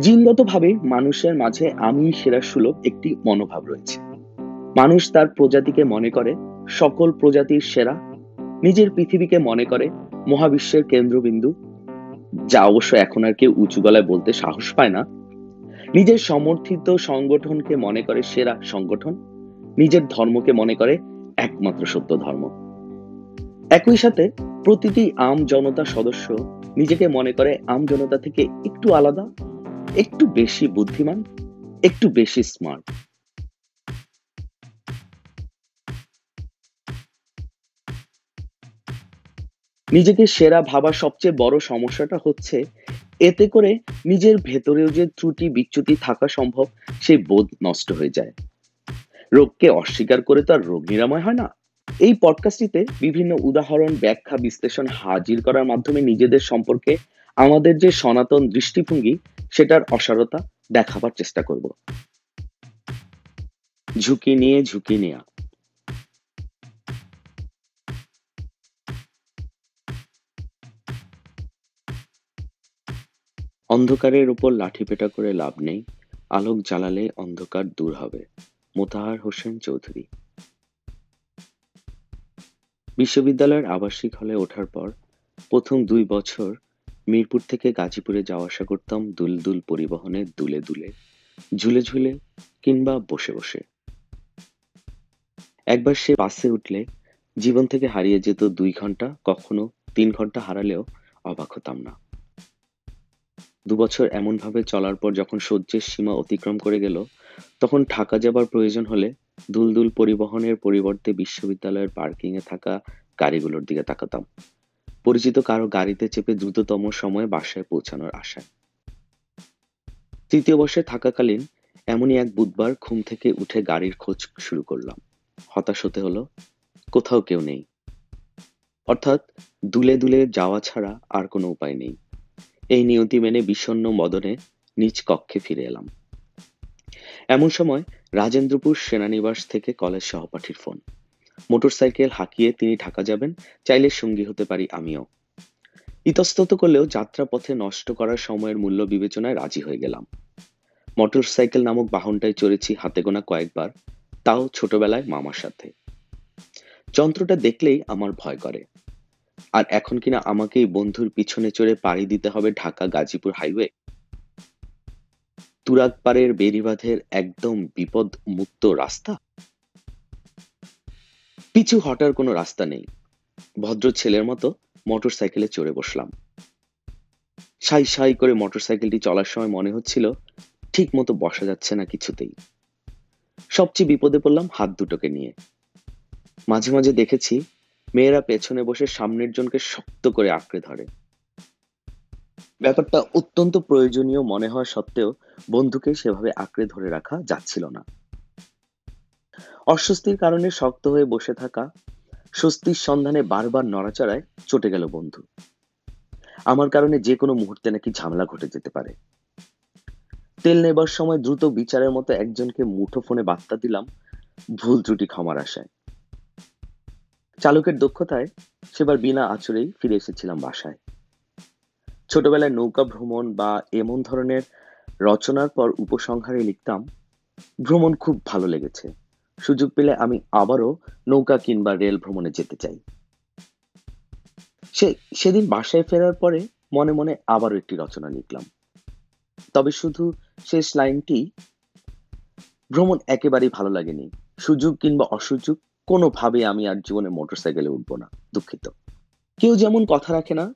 জিনগতভাবে মানুষের মাঝে আমি সেরা সুলভ একটি মনোভাব রয়েছে। মানুষ তার প্রজাতিকে মনে করে, সকল প্রজাতির সেরা, নিজের পৃথিবীকে মনে করে, মহাবিশ্বের কেন্দ্রবিন্দু, যা অবশ্য এখন আর কেউ উঁচু গলায় বলতে সাহস পায় না। নিজের সমর্থিত সংগঠনকে মনে করে সেরা সংগঠন, নিজের ধর্মকে মনে করে একমাত্র সত্য ধর্ম। একই সাথে প্রতিটি আম জনতা সদস্য নিজেকে মনে করে আম জনতা থেকে একটু আলাদা একটু বেশি বুদ্ধিমান, একটু বেশি স্মার্ট নিজেকে সেরা ভাবার সবচেয়ে বড় সমস্যাটা হচ্ছে, এতে করে নিজের ভেতরেও যে ত্রুটি বিচ্যুতি থাকা সম্ভব, সেই বোধ নষ্ট হয়ে যায়। রোগকে অস্বীকার করে তো আর রোগ নিরাময় হয় না। এই পডকাস্টটিতে বিভিন্ন উদাহরণ, ব্যাখ্যা, বিশ্লেষণ হাজির করার মাধ্যমে নিজেদের সম্পর্কে আমাদের যে সনাতন দৃষ্টিভঙ্গি, সেটার অসারতা দেখাবার চেষ্টা করব। ঝুঁকি নিয়ে ঝুঁকি নেয়া। অন্ধকারের উপর লাঠিপেটা করে লাভ নেই, আলোক জ্বালালে অন্ধকার দূর হবে, মোতাহার হোসেন চৌধুরী। বিশ্ববিদ্যালয়ের আবাসিক হলে ওঠার পর প্রথম দুই বছর মিরপুর থেকে গাজীপুরে যাওয়া আসা করতাম দুলদুল পরিবহনে দুলে দুলে, ঝুলে ঝুলে কিংবা বসে বসে। একবার সে বাসে উঠলে জীবন থেকে হারিয়ে যেত দুই ঘণ্টা, কখনো তিন ঘণ্টা হারালেও অবাক হতাম না। দুবছর এমনভাবে চলার পর যখন সহ্যের সীমা অতিক্রম করে গেল, তখন ঢাকা যাবার প্রয়োজন হলে দুলদুল পরিবহনের পরিবর্তে বিশ্ববিদ্যালয়ের পার্কিং এ থাকা গাড়িগুলোর দিকে তাকাতাম। পরিচিত কারও গাড়িতে চেপে দ্রুততম সময়ে বাসায় পৌঁছানোর আশায় তৃতীয় বর্ষে থাকাকালীন এমনই এক বুধবার ঘুম থেকে উঠে গাড়ির খোঁজ শুরু করলাম। হতাশ হতে হলো, কোথাও কেউ নেই। অর্থাৎ দুলে দুলে যাওয়া ছাড়া আর কোনো উপায় নেই। এই নিয়তি মেনে বিষণ্ন মদনে নিজ কক্ষে ফিরে এলাম। এমন সময় রাজেন্দ্রপুর সেনানিবাস থেকে কলেজ সহপাঠীর ফোন। মোটরসাইকেল হাঁকিয়ে তিনি ঢাকা যাবেন, চাইলে সঙ্গী হতে পারি আমিও। ইতস্তত করলেও যাত্রাপথে নষ্ট করার সময়ের মূল্য বিবেচনায় রাজি হয়ে গেলাম। মোটরসাইকেল নামক বাহনটায় চড়েছি হাতে গোনা কয়েকবার, তাও ছোটবেলায় মামার সাথে। যন্ত্রটা দেখলেই আমার ভয় করে। আর এখন কিনা আমাকেই বন্ধুর পিছনে চড়ে পাড়ি দিতে হবে ঢাকা গাজীপুর হাইওয়ে? তুরাগপাড়ের বেরিবাঁধের একদম বিপদ মুক্ত রাস্তা? পিছু হটার কোনো রাস্তা নেই। ভদ্র ছেলের মতো মোটর সাইকেলে চড়ে বসলাম। সাই সাই করে মোটর সাইকেলটি চলার সময় মনে হচ্ছিল ঠিক মতো বসা যাচ্ছে না কিছুতেই। সবচেয়ে বিপদে পড়লাম হাত দুটোকে নিয়ে। মাঝে মাঝে দেখেছি মেয়েরা পেছনে বসে সামনের জনকে শক্ত করে আঁকড়ে ধরে। ব্যাপারটা অত্যন্ত প্রয়োজনীয় মনে হওয়া সত্ত্বেও বন্ধুকে সেভাবে আঁকড়ে ধরে রাখা যাচ্ছিল না। অস্বস্তির কারণে শক্ত হয়ে বসে থাকা স্বস্তির সন্ধানে বারবার নড়াচড়ায় চটে গেল বন্ধু। আমার কারণে যে কোনো মুহূর্তে নাকি ঝামেলা ঘটে যেতে পারে। তেল নেবার সময় দ্রুত বিচারের মতো একজনকে মুঠো ফোনে বার্তা দিলাম, ভুল ত্রুটি ক্ষমার আশায়। চালকের দক্ষতায় সেবার বিনা আচরেই ফিরে এসেছিলাম বাসায়। ছোটবেলায় নৌকা ভ্রমণ বা এমন ধরনের রচনার পর উপসংহারে লিখতাম, ভ্রমণ খুব ভালো লেগেছে। সুযোগ পেলে আমি আবারও নৌকা কিংবা রেল ভ্রমণে যেতে চাই। সে, সেদিন বাসায় ফেরার পরে মনে মনে আবারও একটি রচনা লিখলাম। তবে শুধু শেষ লাইনটি ভ্রমণ একেবারেই ভালো লাগেনি। সুযোগ কিংবা অসুযোগ কোনোভাবে আমি আর জীবনে মোটরসাইকেলে উঠবো না, দুঃখিত। কেউ যেমন কথা রাখে না,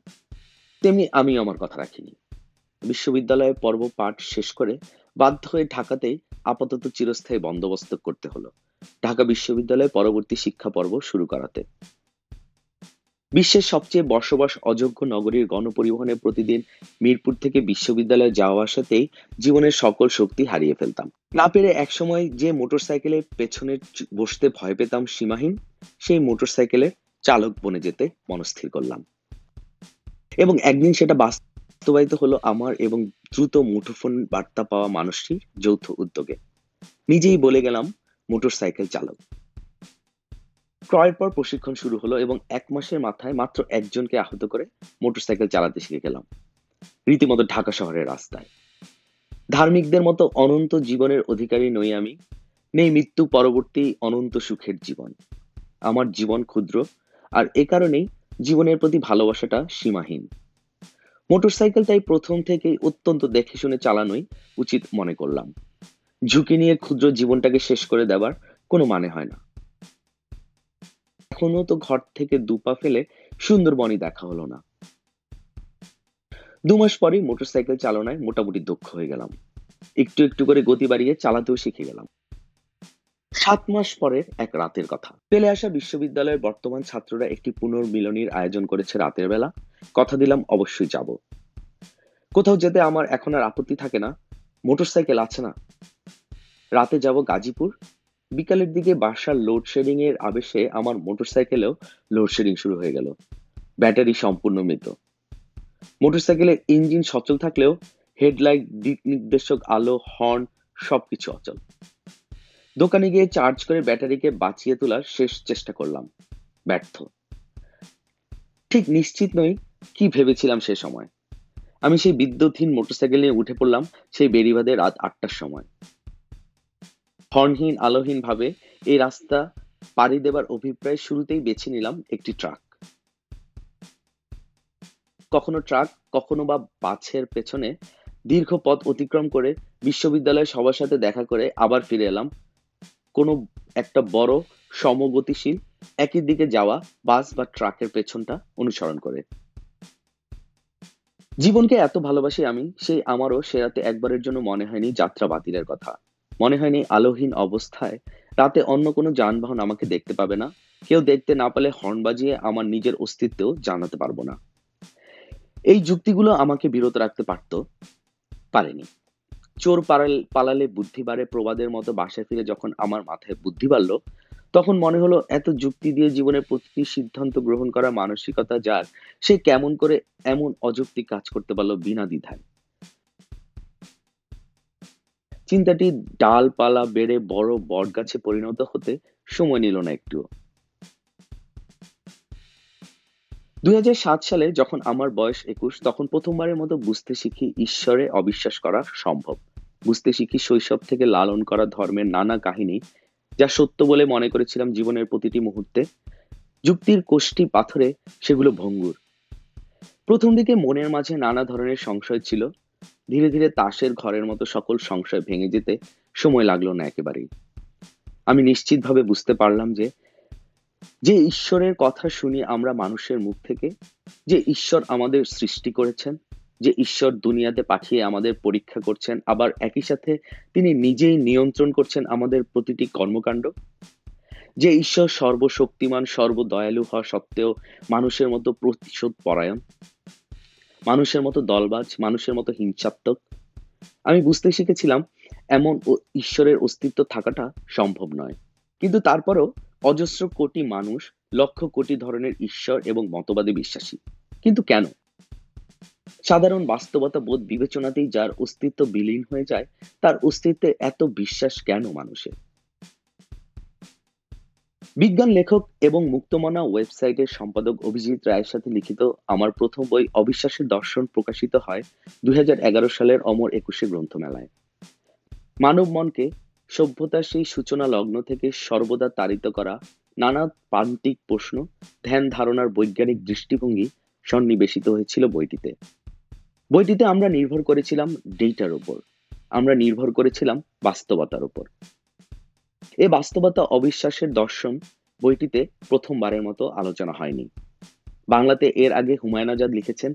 তেমনি আমি আমার কথা রাখিনি। বিশ্ববিদ্যালয়ে পর্ব পাঠ শেষ করে বাধ্য হয়ে ঢাকাতেই আপাতত চিরস্থায়ী বন্দোবস্ত করতে হলো। ঢাকা বিশ্ববিদ্যালয়ে পরবর্তী শিক্ষা পর্ব শুরু করাতে। বিশ্বের সবচেয়ে বসবাস অযোগ্য নগরীর গণপরিবহনে প্রতিদিন মিরপুর থেকে বিশ্ববিদ্যালয়ে যাওয়া আসাতেই জীবনের সকল শক্তি হারিয়ে ফেলতাম। না পেরে একসময় যে মোটরসাইকেলের পেছনে বসতে ভয় পেতাম সীমাহীন, সেই মোটরসাইকেলের চালক বনে যেতে মনস্থির করলাম। এবং একদিন সেটা বাস্তবায়িত হলো আমার এবং দ্রুত মুঠোফোন বার্তা পাওয়া মানুষটির যৌথ উদ্যোগে। নিজেই বলে গেলাম মোটরসাইকেল চালক। ক্রয়ের পর প্রশিক্ষণ শুরু হলো এবং এক মাসের মাথায় মাত্র একজনকে আহত করে মোটরসাইকেল চালাতে শিখে গেলাম। রীতিমতো ঢাকা শহরের রাস্তায়। ধার্মিকদের মতো অনন্ত জীবনের অধিকারী নই আমি, নেই মৃত্যু পরবর্তী অনন্ত সুখের জীবন। আমার জীবন ক্ষুদ্র আর এ কারণেই জীবনের প্রতি ভালোবাসাটা সীমাহীন। মোটরসাইকেল তাই প্রথম থেকেই অত্যন্ত দেখে শুনে চালানোই উচিত মনে করলাম। ঝুঁকি নিয়ে ক্ষুদ্র জীবনটাকে শেষ করে দেওয়ার কোনো মানে হয় না। এখনও তো ঘর থেকে দুপা ফেলে সুন্দরবনই দেখা হলো না। দু মাস পরেই মোটরসাইকেল চালনায় মোটামুটি দক্ষ হয়ে গেলাম। একটু একটু করে গতি বাড়িয়ে চালাতেও শিখে গেলাম। সাত মাস পরের এক রাতের কথা। পেলে আসা বিশ্ববিদ্যালয়ের বর্তমান ছাত্ররা একটি পুনর্মিলনীর আয়োজন করেছে রাতের বেলা। কথা দিলাম অবশ্যই যাব। কোথাও যেতে আমার এখন আর আপত্তি থাকে না। মোটরসাইকেল আছে না। রাতে যাব গাজীপুর। বিকালের দিকে বাসার লোডশেডিং এর আবেশে আমার মোটরসাইকেলেও লোডশেডিং শুরু হয়ে গেল। ব্যাটারি সম্পূর্ণ মৃত। মোটরসাইকেলের ইঞ্জিন সচল থাকলেও হেডলাইট দিক নির্দেশক, আলো হর্ন সবকিছু অচল। দোকানে গিয়ে চার্জ করে ব্যাটারিকে বাঁচিয়ে তোলার শেষ চেষ্টা করলাম। ব্যর্থ। ঠিক নিশ্চিত নই কি ভেবেছিলাম সে সময়। আমি সেই বিদ্যুৎহীন মোটরসাইকেল নিয়ে উঠে পড়লাম সেই বেরিবাদে রাত আটটার সময়। হর্নহীন আলোহীন ভাবে এই রাস্তা পাড়ি দেবার অভিপ্রায় শুরুতেই বেছে নিলাম একটি ট্রাক। কখনো ট্রাক, কখনো বা বাছের পেছনে দীর্ঘ পথ অতিক্রম করে বিশ্ববিদ্যালয়ের সবার সাথে দেখা করে আবার ফিরে এলাম। কোনো একটা বড়, সমগতিশীল, একই দিকে যাওয়া বাস বা ট্রাকের পেছনটা অনুসরণ করে। জীবনকে এত ভালোবাসি আমি, সেই আমারও সে রাতে একবারের জন্য মনে হয়নি যাত্রা বাতিলের কথা। মনে হয়নি আলোহীন অবস্থায়। রাতে অন্য কোনো যানবাহন আমাকে দেখতে পাবে না। কেউ দেখতে না পেলে হর্ন বাজিয়ে আমার নিজের অস্তিত্বও জানাতে পারব না। এই যুক্তিগুলো আমাকে বিরত রাখতে পারত, পারেনি। চোর পালালে বুদ্ধি বাড়ে, প্রবাদের মতো বাসায় ফিরে যখন আমার মাথায় বুদ্ধি বাড়লো, তখন মনে হলো এত যুক্তি দিয়ে জীবনের প্রতিটি সিদ্ধান্ত গ্রহণ করা মানসিকতা যার, সে কেমন করে এমন অযৌক্তিক কাজ করতে পারল বিনা দ্বিধায়। চিন্তাটি ডালপালা বেড়ে বড় বটগাছে পরিণত হতে সময় নিল না একটুও। দুই সালে যখন আমার বয়স একুশ, তখন প্রথমবারের মতো বুঝতে শিখি ঈশ্বরে অবিশ্বাস করা সম্ভব। বুঝতে শিখি শৈশব থেকে লালন করা ধর্মের নানা কাহিনী, যা সত্য বলে মনে করেছিলাম জীবনের প্রতিটি মুহূর্তে। যুক্তির কোষ্ঠী পাথরে সেগুলো ভঙ্গুর। প্রথম দিকে মনের মাঝে নানা ধরনের সংশয় ছিল ধীরে ধীরে তাসের ঘরের মতো সকল সংশয় ভেঙে যেতে সময় লাগল না একেবারেই। আমি নিশ্চিতভাবে বুঝতে পারলাম যে যে ঈশ্বরের কথা শুনি আমরা মানুষের মুখ থেকে, যে ঈশ্বর আমাদের সৃষ্টি করেছেন, যে ঈশ্বর দুনিয়াতে পাঠিয়ে আমাদের পরীক্ষা করছেন, আবার একই সাথে তিনি নিজেই নিয়ন্ত্রণ করছেন আমাদের প্রতিটি কর্মকাণ্ড, যে ঈশ্বর সর্বশক্তিমান, সর্বদয়ালু হওয়া সত্ত্বেও মানুষের মতো প্রতিশোধ পরায়ণ মানুষের মতো দলবাজ, মানুষের মতো হিংসাত্মক। আমি বুঝতে শিখেছিলাম, এমন ঈশ্বরের অস্তিত্ব থাকাটা সম্ভব নয়। কিন্তু তারপরও অজস্র কোটি মানুষ, লক্ষ কোটি ধরনের ঈশ্বর এবং মতবাদে বিশ্বাসী। কিন্তু কেন? সাধারণ বাস্তবতা বোধ বিবেচনাতেই যার অস্তিত্ব বিলীন হয়ে যায়, তার অস্তিত্বে এত বিশ্বাস কেন মানুষের? বিজ্ঞান লেখক এবং মুক্তমনা ওয়েবসাইটের সম্পাদক অভিজিৎ রায়ের সাথে লিখিত আমার প্রথম বই অবিশ্বাসের দর্শন প্রকাশিত হয় দুই হাজার এগারো সালের অমর একুশে গ্রন্থমেলায়। মানব মনকে সভ্যতার সেই সূচনা লগ্ন থেকে সর্বদা তাড়িত করা নানা প্রান্তিক প্রশ্ন, ধ্যান ধারণার বৈজ্ঞানিক দৃষ্টিভঙ্গি সন্নিবেশিত হয়েছিল বইটিতে। বইটিতে আমরা নির্ভর করেছিলাম ডেটার উপর। আমরা নির্ভর করেছিলাম বাস্তবতার উপর। এ বাস্তবতা অবিশ্বাসের দর্শন বইটিতে প্রথমবারের মতো আলোচনা হয়নি। বাংলাতে এর আগে হুমায়ুন আজাদ লিখেছেন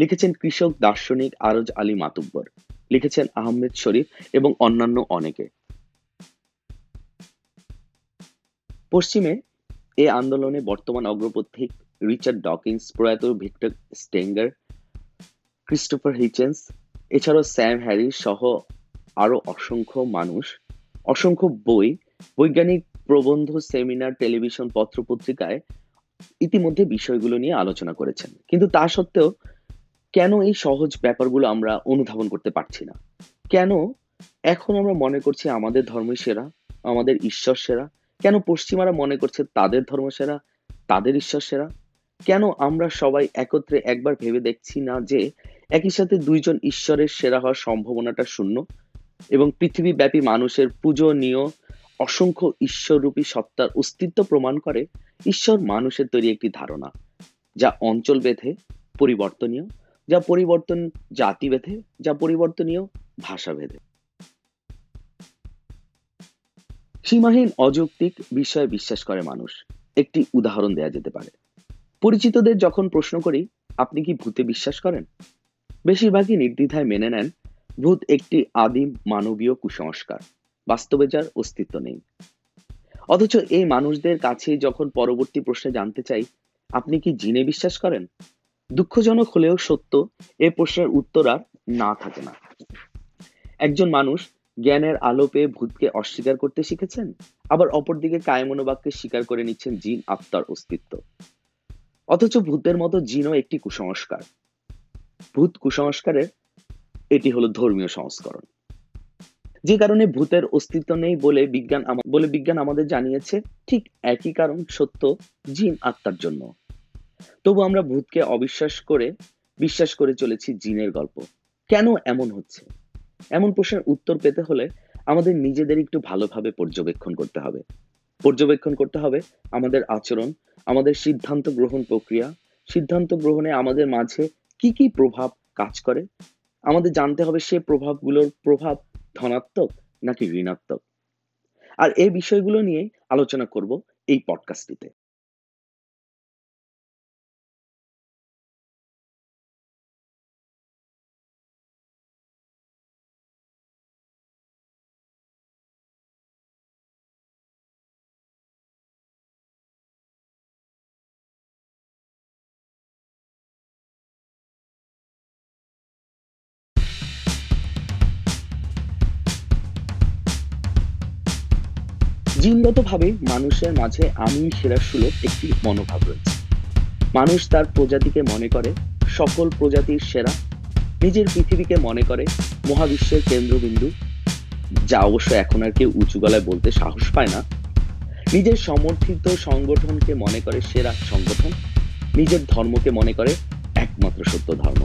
লিখেছেন কৃষক, দার্শনিক আরজ আলী মাতুব্বর, লিখেছেন আহমেদ শরীফ এবং অন্যান্য অনেকে। পশ্চিমে এ আন্দোলনে বর্তমান অগ্রপথিক রিচার্ড ডকিন্স, প্রয়াত ভিক্টর স্টেঙ্গার, ক্রিস্টোফার হিচেন্স, এছাড়াও স্যাম হ্যারিস সহ আরও অসংখ্য মানুষ, অসংখ্য বই বৈজ্ঞানিক প্রবন্ধ, সেমিনার, টেলিভিশন পত্র পত্রিকায় ইতিমধ্যে বিষয়গুলো নিয়ে আলোচনা করেছেন। কিন্তু তা সত্ত্বেও কেন এই সহজ ব্যাপারগুলো আমরা অনুধাবন করতে পারছি না? কেন এখন আমরা মনে করছি আমাদের ধর্মই সেরা, আমাদের ঈশ্বর সেরা? কেন পশ্চিমারা মনে করছে তাদের ধর্ম সেরা, তাদের ঈশ্বর সেরা? কেন আমরা সবাই একত্রে একবার ভেবে দেখছি না যে একই সাথে দুইজন ঈশ্বরের সেরা হওয়ার সম্ভাবনাটা শূন্য এবং পৃথিবীব্যাপী মানুষের পূজনীয় অসংখ্য ঈশ্বররূপী সত্তার অস্তিত্ব প্রমাণ করে ঈশ্বর মানুষের তৈরি একটি ধারণা, যা অঞ্চল বেঁধে পরিবর্তনীয়, যা পরিবর্তন জাতি বেঁধে, যা পরিবর্তনীয় ভাষা ভেদে সীমাহীন অযৌক্তিক বিষয়ে বিশ্বাস করে মানুষ। একটি উদাহরণ দেয়া যেতে পারে। পরিচিতদের যখন প্রশ্ন করি, আপনি কি ভূতে বিশ্বাস করেন? বেশিরভাগই নির্দ্বিধায় মেনে নেন, ভূত একটি আদিম মানবীয় কুসংস্কার। বাস্তবে যার অস্তিত্ব নেই। অথচ এই মানুষদের কাছে যখন পরবর্তী প্রশ্নে জানতে চাই, আপনি কি জিনে বিশ্বাস করেন? দুঃখজনক হলেও সত্য, এ প্রশ্নের উত্তর আর না থাকে না। একজন মানুষ জ্ঞানের আলো পেয়ে ভূতকে অস্বীকার করতে শিখেছেন, আবার অপরদিকে কায়মনোবাক্যে স্বীকার করে নিচ্ছেন জিন আত্মার অস্তিত্ব। অথচ ভূতের মতো জিনও একটি কুসংস্কার। ভূত কুসংস্কারের এটি হলো ধর্মীয় সংস্করণ। যে কারণে ভূতের অস্তিত্ব নেই বলে বিজ্ঞান বলে বিজ্ঞান আমাদের জানিয়েছে, ঠিক একই কারণ সত্য, জিন আত্মার জন্য। তবু আমরা ভূতকে অবিশ্বাস করে, বিশ্বাস করে চলেছি জিনের গল্প। কেন এমন হচ্ছে? এমন প্রশ্নের উত্তর পেতে হলে আমাদের নিজেদের একটু ভালোভাবে পর্যবেক্ষণ করতে হবে। পর্যবেক্ষণ করতে হবে আমাদের আচরণ, আমাদের সিদ্ধান্ত গ্রহণ প্রক্রিয়া, সিদ্ধান্ত গ্রহণে আমাদের মাঝে কি কি প্রভাব কাজ করে। আমাদের জানতে হবে সে প্রভাবগুলোর প্রভাব ধনাত্মক নাকি ঋণাত্মক? আর এই বিষয়গুলো নিয়ে আলোচনা করব এই পডকাস্টটিতে জিনগতভাবে মানুষের মাঝে আমি সেরা সুলভ একটি মনোভাব রয়েছে। মানুষ তার প্রজাতিকে মনে করে, সকল প্রজাতির সেরা, নিজের পৃথিবীকে মনে করে, মহাবিশ্বের কেন্দ্রবিন্দু, যা অবশ্য এখন আর কেউ উঁচু গলায় বলতে সাহস পায় না। নিজের সমর্থিত সংগঠনকে মনে করে সেরা সংগঠন, নিজের ধর্মকে মনে করে একমাত্র সত্য ধর্ম।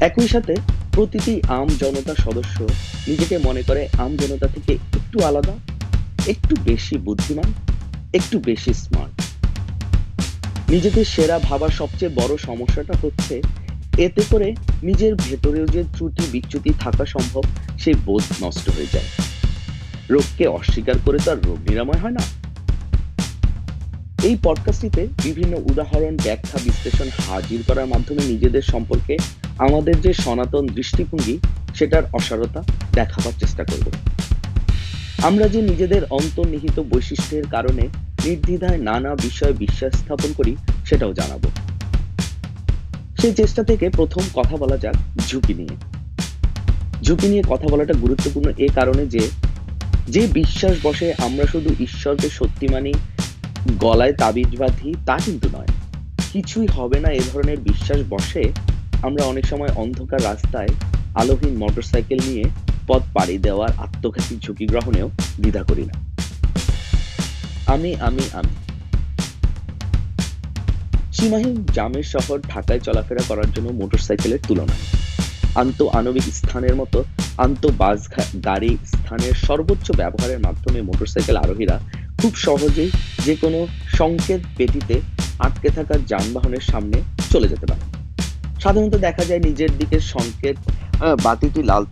একই সাথে প্রতিটি আম জনতা সদস্য নিজেকে মনে করে, আম জনতা থেকে একটু আলাদা একটু বেশি বুদ্ধিমান, একটু বেশি স্মার্ট নিজেদের সেরা ভাবার সবচেয়ে বড় সমস্যাটা হচ্ছে, এতে করে নিজের ভেতরেও যে ত্রুটি বিচ্যুতি থাকা সম্ভব, সেই বোধ নষ্ট হয়ে যায়। রোগকে অস্বীকার করে তো আর রোগ নিরাময় হয় না। এই পডকাস্টটিতে বিভিন্ন উদাহরণ, ব্যাখ্যা, বিশ্লেষণ হাজির করার মাধ্যমে নিজেদের সম্পর্কে আমাদের যে সনাতন দৃষ্টিভঙ্গি, সেটার অসারতা দেখাবার চেষ্টা করব। আমরা যে নিজেদের অন্তর্নিহিত বৈশিষ্ট্যের কারণে নির্দ্বিধায় নানা বিষয়ে বিশ্বাস স্থাপন করি, সেটাও জানাব। সেই চেষ্টা থেকে প্রথম কথা বলা যাক ঝুঁকি নিয়ে। ঝুঁকি নিয়ে কথা বলাটা গুরুত্বপূর্ণ এ কারণে যে যে বিশ্বাস বসে আমরা শুধু ঈশ্বরকে সত্যি মানি, গলায় তাবিজ বাঁধি, তা কিন্তু নয়। কিছুই হবে না এ ধরনের বিশ্বাস বসে আমরা অনেক সময় অন্ধকার রাস্তায় আলোহীন মোটরসাইকেল নিয়ে পথ পাড়ি দেওয়ার আত্মঘাতী ঝুঁকি গ্রহণেও দ্বিধা করি না। আমি আমি আমি। সীমাহীন জামের শহর ঢাকায় চলাফেরা করার জন্য মোটরসাইকেলের তুলনা আন্ত আণবিক স্থানের মতো আন্ত বাস গাড়ি স্থানের সর্বোচ্চ ব্যবহারের মাধ্যমে মোটরসাইকেল আরোহীরা খুব সহজেই যে কোনো সংকেত পেটিতে আটকে থাকা যানবাহনের সামনে চলে যেতে পারে। সাধারণত দেখা যায় নিজের দিকে সংকেত বাতিটি লাল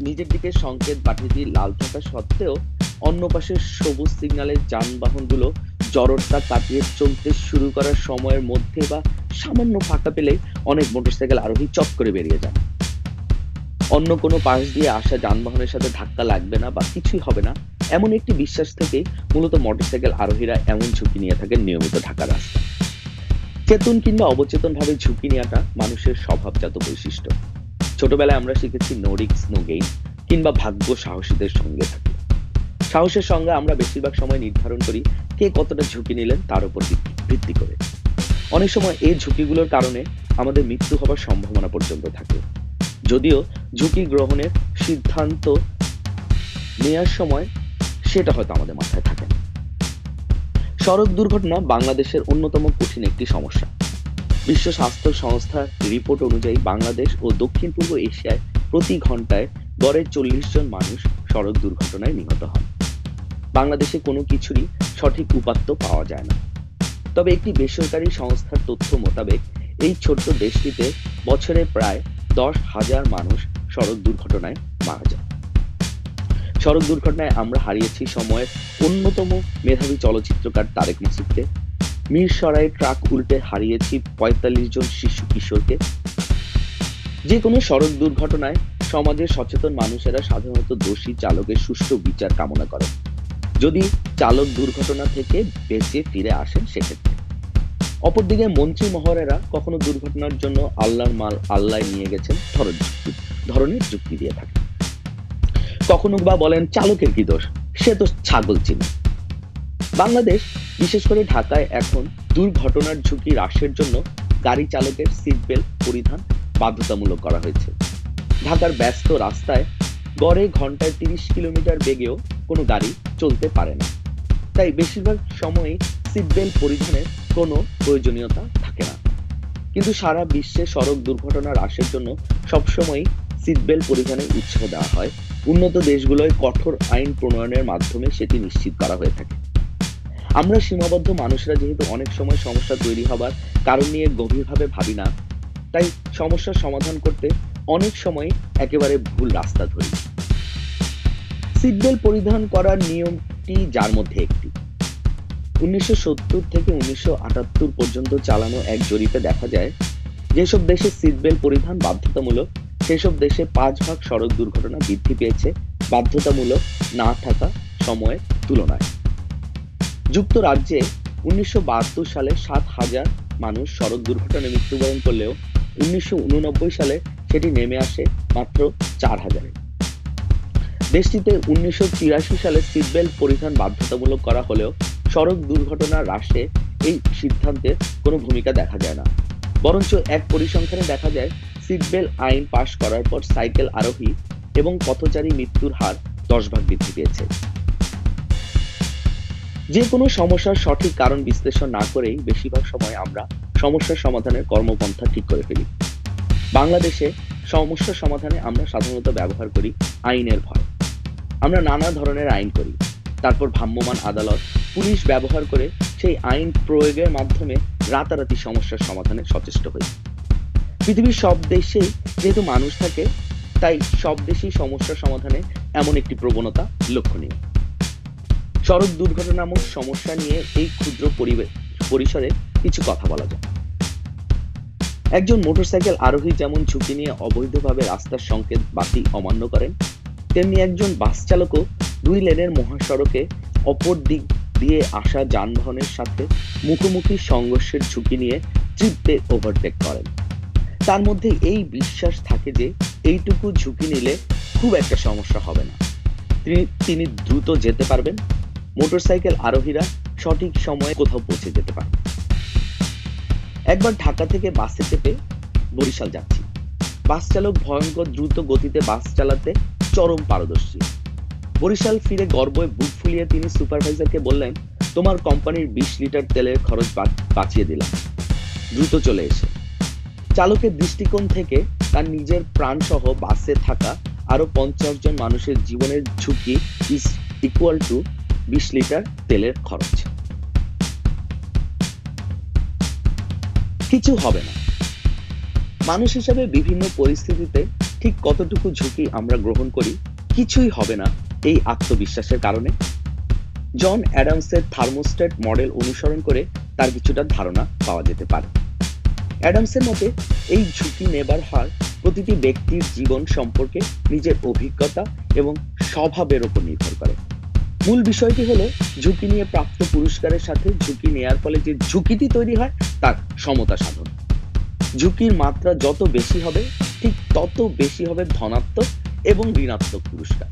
নিজের দিকে সংকেত বাতিটি লাল থাকা সত্ত্বেও অন্য পাশে সবুজ সিগন্যালের যানবাহনগুলো জড়তা কাটিয়ে চলতে শুরু করার সময়ের মধ্যে বা সামান্য ফাঁকা পেলে অনেক মোটরসাইকেল আরোহী চট করে বেরিয়ে যান অন্য কোনো পাশ দিয়ে আসা যানবাহনের সাথে ধাক্কা লাগবে না বা কিছুই হবে না, এমন একটি বিশ্বাস থেকে মূলত মোটরসাইকেল আরোহীরা এমন ঝুঁকি নিয়ে থাকেন নিয়মিত ঢাকা রাস্তা চেতন কিংবা অবচেতন ভাবে ঝুঁকি নেওয়াটা মানুষের স্বভাবজাত বৈশিষ্ট্য। ছোটবেলায় আমরা শিখেছি নোরিক রিক্স নো গেইন কিংবা ভাগ্য সাহসীদের সঙ্গে থাকে। সাহসের সঙ্গে আমরা বেশিরভাগ সময় নির্ধারণ করি কে কতটা ঝুঁকি নিলেন তার উপর ভিত্তি করে। অনেক সময় এই ঝুঁকিগুলোর কারণে আমাদের মৃত্যু হবার সম্ভাবনা পর্যন্ত থাকে। যদিও ঝুঁকি গ্রহণের সিদ্ধান্ত নেওয়ার সময় সেটা হয়তো আমাদের মাথায় থাকে না। সড়ক দুর্ঘটনা বাংলাদেশের অন্যতম কঠিন একটি সমস্যা। বিশ্ব স্বাস্থ্য সংস্থার রিপোর্ট অনুযায়ী বাংলাদেশ ও দক্ষিণ পূর্ব এশিয়ায় প্রতি ঘন্টায় গড়ে চল্লিশ জন মানুষ সড়ক দুর্ঘটনায় নিহত হন। বাংলাদেশে কোনো কিছুরই সঠিক উপাত্ত পাওয়া যায় না। তবে একটি বেসরকারি সংস্থার তথ্য মোতাবেক এই ছোট্ট দেশটিতে বছরে প্রায় দশ হাজার মানুষ সড়ক দুর্ঘটনায় মারা যায়। সড়ক দুর্ঘটনায় আমরা হারিয়েছি সময়ের অন্যতম মেধাবী চলচ্চিত্রকার তারেক মাসুদকে। মিরসরাই ট্রাক উল্টে হারিয়েছি পঁয়তাল্লিশ জন শিশু কিশোরকে। যে কোনো সড়ক দুর্ঘটনায় সমাজের সচেতন মানুষেরা সাধারণত দোষী চালকের সুষ্ঠু বিচার কামনা করে যদি চালক দুর্ঘটনা থেকে বেঁচে ফিরে আসেন সেক্ষেত্রে। অপরদিকে মন্ত্রী মহরেরা কখনো দুর্ঘটনার জন্য আল্লাহর মাল আল্লাহ নিয়ে গেছেন ধরনের যুক্তি দিয়ে থাকে কখনো বা বলেন, চালকের কি দোষ? সে তো ছাগল চিনে। বাংলাদেশ, বিশেষ করে ঢাকায় এখন দুর্ঘটনার ঝুঁকি হ্রাসের জন্য গাড়ি চালকের সিট বেল্ট পরিধান বাধ্যতামূলক করা হয়েছে। ঢাকার ব্যস্ত রাস্তায় গড়ে ঘন্টায় তিরিশ কিলোমিটার বেগেও কোনো গাড়ি চলতে পারে না। তাই বেশিরভাগ সময়ই সিট বেল্ট পরিধানের কোনো প্রয়োজনীয়তা থাকে না। কিন্তু সারা বিশ্বে সড়ক দুর্ঘটনা হ্রাসের জন্য সবসময় সিট বেল্ট পরিধানের উৎসাহ দেওয়া হয়। উন্নত দেশগুলোয় কঠোর আইন প্রণয়নের মাধ্যমে সেটি নিশ্চিত করা হয়ে থাকে। আমরা সীমাবদ্ধ মানুষরা যেহেতু অনেক সময় সমস্যা তৈরি হবার কারণ নিয়ে গভীরভাবে ভাবি না। তাই সমস্যার সমাধান করতে অনেক সময় একেবারে ভুল রাস্তা ধরি। সিটবেল্ট পরিধান করার নিয়মটি যার মধ্যে একটি। উনিশশো সত্তর থেকে উনিশশো আটাত্তর পর্যন্ত চালানো এক জরিপে দেখা যায়, যেসব দেশে সিটবেল্ট পরিধান বাধ্যতামূলক, সেসব দেশে পাঁচ ভাগ সড়ক দুর্ঘটনা বৃদ্ধি পেয়েছে, বাধ্যতামূলক না থাকা সময়ের তুলনায়। যুক্তরাজ্যে উনিশশো বাহাত্তর সালে সাত হাজার মানুষ সড়ক দুর্ঘটনায় মৃত্যুবরণ করলেও উনিশশো সালে সেটি নেমে আসে মাত্র চার হাজারে। দেশটিতে উনিশশো সালে সিটবেল্ট পরিধান বাধ্যতামূলক করা হলেও সড়ক দুর্ঘটনা হ্রাসে এই সিদ্ধান্তের কোনো ভূমিকা দেখা যায় না। বরঞ্চ এক পরিসংখ্যানে দেখা যায়, সিটবেল্ট আইন পাশ করার পর সাইকেল আরোহী এবং পথচারী মৃত্যুর হার দশ ভাগ বৃদ্ধি পেয়েছে। যে কোনো সমস্যার সঠিক কারণ বিশ্লেষণ না করেই বেশিরভাগ সময় আমরা সমস্যার সমাধানের কর্মপন্থা ঠিক করে ফেলি। বাংলাদেশে সমস্যা সমাধানে আমরা সাধারণত ব্যবহার করি আইনের ভয়। আমরা নানা ধরনের আইন করি। তারপর ভ্রাম্যমান আদালত, পুলিশ ব্যবহার করে সেই আইন প্রয়োগের মাধ্যমে রাতারাতি সমস্যার সমাধানে সচেষ্ট হই। পৃথিবীর সব দেশেই যেহেতু মানুষ থাকে, তাই সব দেশেই সমস্যার সমাধানে এমন একটি প্রবণতা লক্ষণীয়। সড়ক দুর্ঘটনা নামক সমস্যা নিয়ে এই ক্ষুদ্র পরিসরে কিছু কথা বলা যায় একজন মোটরসাইকেল আরোহী যেমন ঝুঁকি নিয়ে অবৈধভাবে রাস্তার সংকেত বাতি অমান্য করেন, তেমনি একজন বাস চালকও দুই লেনের মহাসড়কে অপর দিক দিয়ে আসা যানবাহনের সাথে মুখোমুখি সংঘর্ষের ঝুঁকি নিয়ে চিপতে ওভারটেক করেন। তার মধ্যে এই বিশ্বাস থাকে যে এইটুকু ঝুঁকি নিলে খুব একটা সমস্যা হবে না। তিনি দ্রুত যেতে পারবেন মোটরসাইকেল আরোহীরা সঠিক সময়ে কোথাও পৌঁছে যেতে পারে একবার ঢাকা থেকে বাসে চেপে বরিশাল যাচ্ছি। বাস চালক ভয়ঙ্কর দ্রুত গতিতে বাস চালাতে চরম পারদর্শী। বরিশাল ফিরে গর্বে বুক ফুলিয়ে তিনি সুপারভাইজারকে বললেন, তোমার কোম্পানির বিশ লিটার তেলের খরচ বাঁচিয়ে দিলাম। দ্রুত চলে এসে। চালকের দৃষ্টিকোণ থেকে তার নিজের প্রাণ সহ বাসে থাকা আরও পঞ্চাশ জন মানুষের জীবনের ঝুঁকি ইজ ইকুয়াল টু বিশ লিটার তেলের খরচ। কিছু হবে না। মানুষ হিসাবে বিভিন্ন পরিস্থিতিতে ঠিক কতটুকু ঝুঁকি আমরা গ্রহণ করি, কিছুই হবে না এই আত্মবিশ্বাসের কারণে। জন অ্যাডামসের থার্মোস্টেট মডেল অনুসরণ করে তার কিছুটা ধারণা পাওয়া যেতে পারে। অ্যাডামসের মতে, এই ঝুঁকি নেবার হার প্রতিটি ব্যক্তির জীবন সম্পর্কে নিজের অভিজ্ঞতা এবং স্বভাবের উপর নির্ভর করে। মূল বিষয়টি হলো, ঝুঁকি নিয়ে প্রাপ্ত পুরস্কারের সাথে ঝুঁকি নেয়ার ফলে যে ঝুঁকিটি তৈরি হয়, তার সমতা সাধন। ঝুঁকির মাত্রা যত বেশি হবে, ঠিক তত বেশি হবে ধনাত্মক এবং ঋণাত্মক পুরস্কার।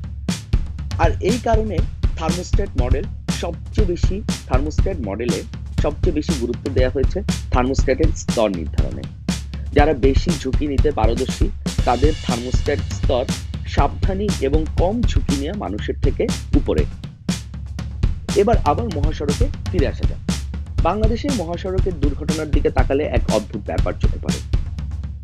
আর এই কারণে থার্মোস্টেট মডেল সবচেয়ে বেশি থার্মোস্টেট মডেলে সবচেয়ে বেশি গুরুত্ব দেওয়া হয়েছে থার্মোস্ট্যাটের স্তর নির্ধারণে। যারা বেশি ঝুঁকি নিতে পারদর্শী, তাদের থার্মোস্ট্যাট স্তর সাবধানী এবং কম ঝুঁকি নেওয়া মানুষের থেকে উপরে এবার আবার মহাসড়কে ফিরে আসা যাক। বাংলাদেশের মহাসড়কের দুর্ঘটনার দিকে তাকালে এক অদ্ভুত ব্যাপার চোখে পড়ে।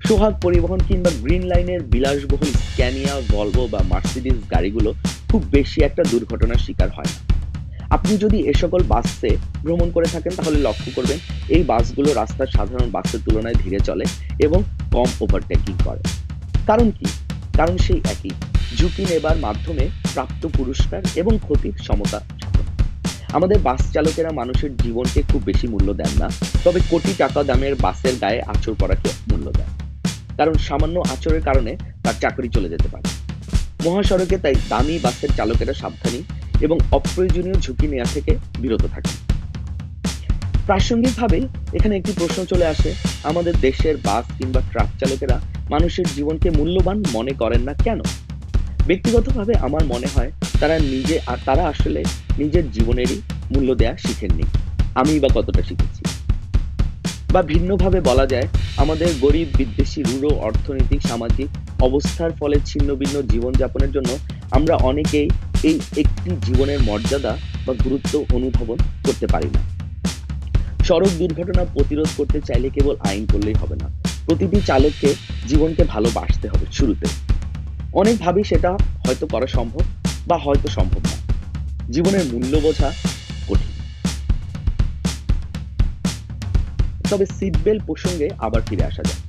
সোহাগ পরিবহন কিংবা গ্রিন লাইনের বিলাসবহুল স্ক্যানিয়া ভলভো বা মার্সিডিজ গাড়িগুলো খুব বেশি একটা দুর্ঘটনার শিকার হয় না। আপনি যদি এ সকল বাসে ভ্রমণ করে থাকেন, তাহলে লক্ষ্য করবেন এই বাসগুলো রাস্তার সাধারণ বাসের তুলনায় ধীরে চলে এবং কম ওভারটেকিং করে। কারণ কি? কারণ সেই একই। ঝুঁকি নেবার মাধ্যমে প্রাপ্ত পুরস্কার এবং ক্ষতির সমতা আমাদের বাস চালকেরা মানুষের জীবনকে খুব বেশি মূল্য দেন না, তবে কোটি টাকা দামের বাসের গায়ে আচর করাকে মূল্য দেন। কারণ সামান্য আচরের কারণে তার চাকরি চলে যেতে পারে। মহাসড়কে তাই দামি বাসের চালকেরা সাবধানী এবং অপ্রয়োজনীয় ঝুঁকি নেওয়া থেকে বিরত থাকে প্রাসঙ্গিকভাবে এখানে একটি প্রশ্ন চলে আসে, আমাদের দেশের বাস কিংবা ট্রাক চালকেরা মানুষের জীবনকে মূল্যবান মনে করেন না কেন? ব্যক্তিগতভাবে আমার মনে হয় তারা নিজে আর তারা আসলে নিজের জীবনেরই মূল্য দেয়া শিখেননি। আমি বা কতটা শিখেছি। বা ভিন্নভাবে বলা যায়, আমাদের গরিব, বিদ্বেষী, রূঢ় অর্থনৈতিক, সামাজিক অবস্থার ফলে ছিন্ন ভিন্ন জীবনযাপনের জন্য আমরা অনেকেই এই একটি জীবনের মর্যাদা বা গুরুত্ব অনুধাবন করতে পারি না। সড়ক দুর্ঘটনা প্রতিরোধ করতে চাইলে কেবল আইন করলেই হবে না। প্রতিটি চালককে জীবনকে ভালোবাসতে হবে শুরুতে। অনেক ভাবি সেটা হয়তো করা সম্ভব বা হয়তো সম্ভব না। জীবনের মূল্য বোঝা কঠিন। তবে সিট বেল্ট প্রসঙ্গে আবার ফিরে আসা যায়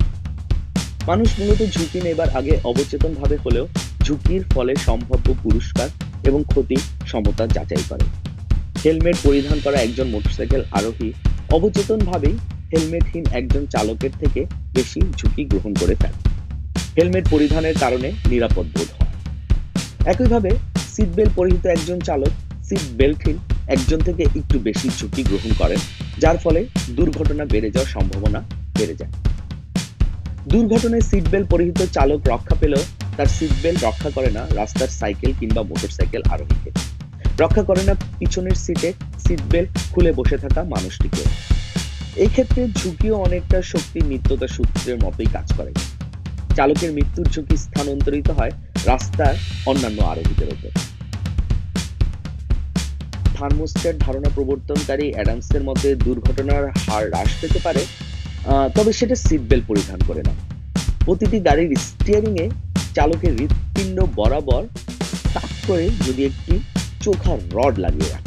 মানুষ মূলত ঝুঁকি নেবার আগে অবচেতন ভাবে হলেও ঝুঁকির ফলে সম্ভাব্য পুরস্কার এবং ক্ষতি সমতা যাচাই করে। হেলমেট পরিধান করা একজন মোটরসাইকেল আরোহী অবচেতন ভাবেই হেলমেটহীন একজন চালকের থেকে বেশি ঝুঁকি গ্রহণ করে ফেলে হেলমেট পরিধানের কারণে নিরাপদ বোধ হয়। একইভাবে সিট বেল্ট পরিহিত একজন চালক সিট বেল্টহীন একজন থেকে একটু বেশি ঝুঁকি গ্রহণ করেন, যার ফলে দুর্ঘটনা বেড়ে যাওয়ার সম্ভাবনা বেড়ে যায়। দুর্ঘটনায় সিট বেল্ট পরিহিত চালক রক্ষা পেলেও তার সিট বেল্ট রক্ষা করে না রাস্তার সাইকেল কিংবা মোটরসাইকেল আরোহীকে। রক্ষা করে না পিছনের সিটে সিট বেল্ট খুলে বসে থাকা মানুষটিকে। এই ক্ষেত্রে ঝুঁকিও অনেকটা শক্তি, নিত্যতা সূত্রের মতোই কাজ করে। চালকের মৃত্যুর ঝুঁকি স্থানান্তরিত হয় রাস্তার অন্যান্য আরোহীদের উপর থার্মোস্ট্যাট ধারণা প্রবর্তনকারী অ্যাডামসের মতে দুর্ঘটনার হার হ্রাস পেতে পারে তবে সেটা সিট পরিধান করে না। প্রতিটি গাড়ির স্টিয়ারিং এ চালকের হৃৎপিণ্ড বরাবর তাক করে যদি একটি চোখা রড লাগিয়ে রাখে